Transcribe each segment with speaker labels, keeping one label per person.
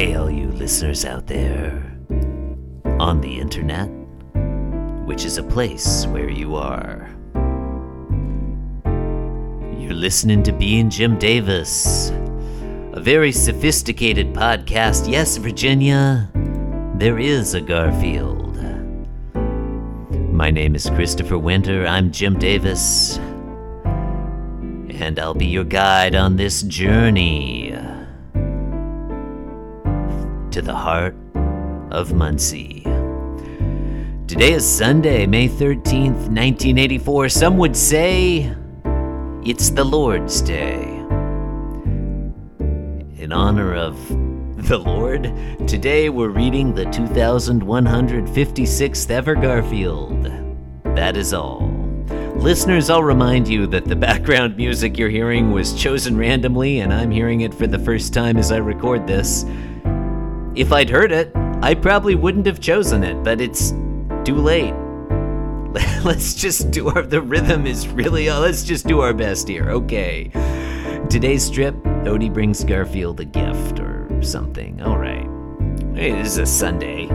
Speaker 1: Hey, all you listeners out there on the internet, which is a place where you are. You're listening to Being Jim Davis, a very sophisticated podcast. Yes, Virginia, there is a Garfield. My name is Christopher Winter. I'm Jim Davis. And I'll be your guide on this journey to the heart of Muncie. Today is Sunday, May 13th, 1984. Some would say it's the Lord's Day. In honor of the Lord, today we're reading the 2156th ever Garfield. That is all. Listeners, I'll remind you that the background music you're hearing was chosen randomly, and I'm hearing it for the first time as I record this. If I'd heard it, I probably wouldn't have chosen it, but it's too late. Let's just do our. The rhythm is really. Uh, let's just do our best here. Okay. Today's strip, Odie brings Garfield a gift or something. All right. Hey, this is a Sunday.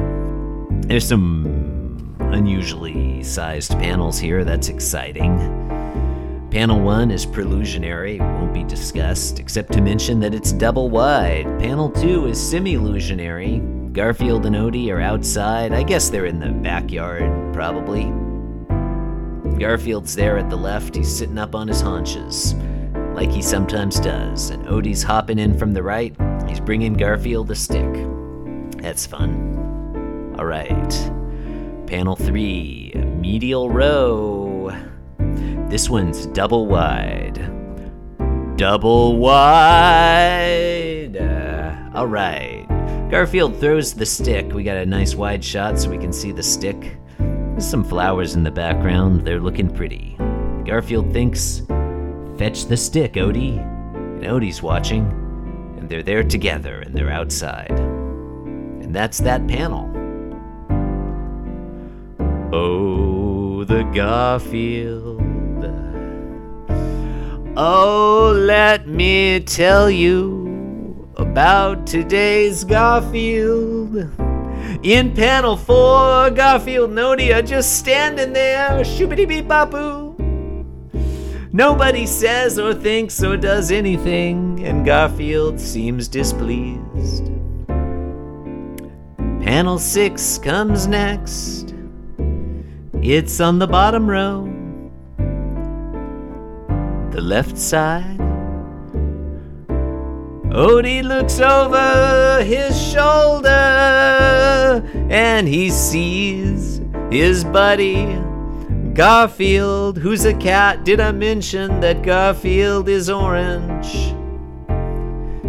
Speaker 1: There's some unusually sized panels here. That's exciting. Panel 1 is prelusionary, won't be discussed, except to mention that it's double wide. Panel 2 is semi-lusionary. Garfield and Odie are outside. I guess they're in the backyard, probably. Garfield's there at the left. He's sitting up on his haunches, like he sometimes does. And Odie's hopping in from the right. He's bringing Garfield a stick. That's fun. All right. Panel 3, medial row. This one's double wide. Double wide. Uh, all right. Garfield throws the stick. We got a nice wide shot so we can see the stick. There's some flowers in the background. They're looking pretty. Garfield thinks, Fetch the stick, Odie. And Odie's watching. And they're there together and they're outside. And that's that panel. Oh, the Garfield. Oh, let me tell you about today's Garfield. In panel four, Garfield and just standing there, shoopity beep bopoo. Nobody says or thinks or does anything, and Garfield seems displeased. Panel six comes next. It's on the bottom row the left side. Odie looks over his shoulder and he sees his buddy Garfield, who's a cat. Did I mention that Garfield is orange?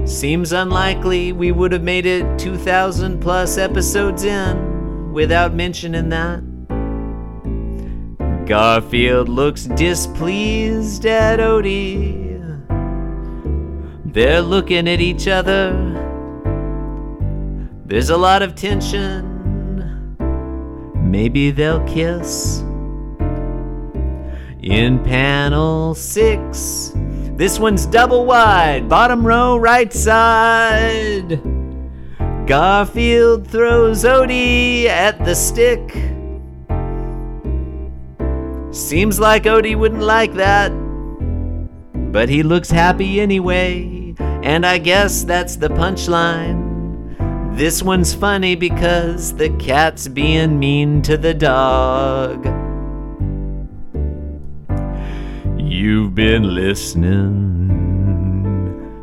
Speaker 1: Seems unlikely we would have made it 2,000 plus episodes in without mentioning that. Garfield looks displeased at Odie. They're looking at each other. There's a lot of tension. Maybe they'll kiss. In panel six, this one's double wide, bottom row, right side. Garfield throws Odie at the stick. Seems like Odie wouldn't like that. But he looks happy anyway, and I guess that's the punchline. This one's funny because the cat's being mean to the dog. You've been listening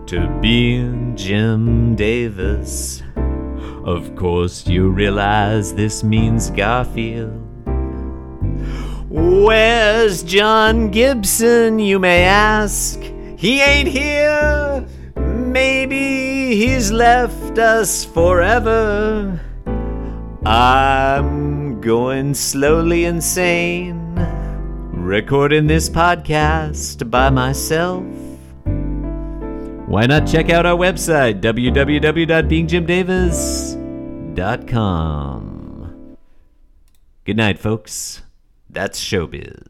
Speaker 1: to Being Jim Davis. Of course, you realize this means Garfield. Where's John Gibson, you may ask? He ain't here. Maybe he's left us forever. I'm going slowly insane, recording this podcast by myself. Why not check out our website, www.beingjimdavis.com? Good night, folks. That's showbiz.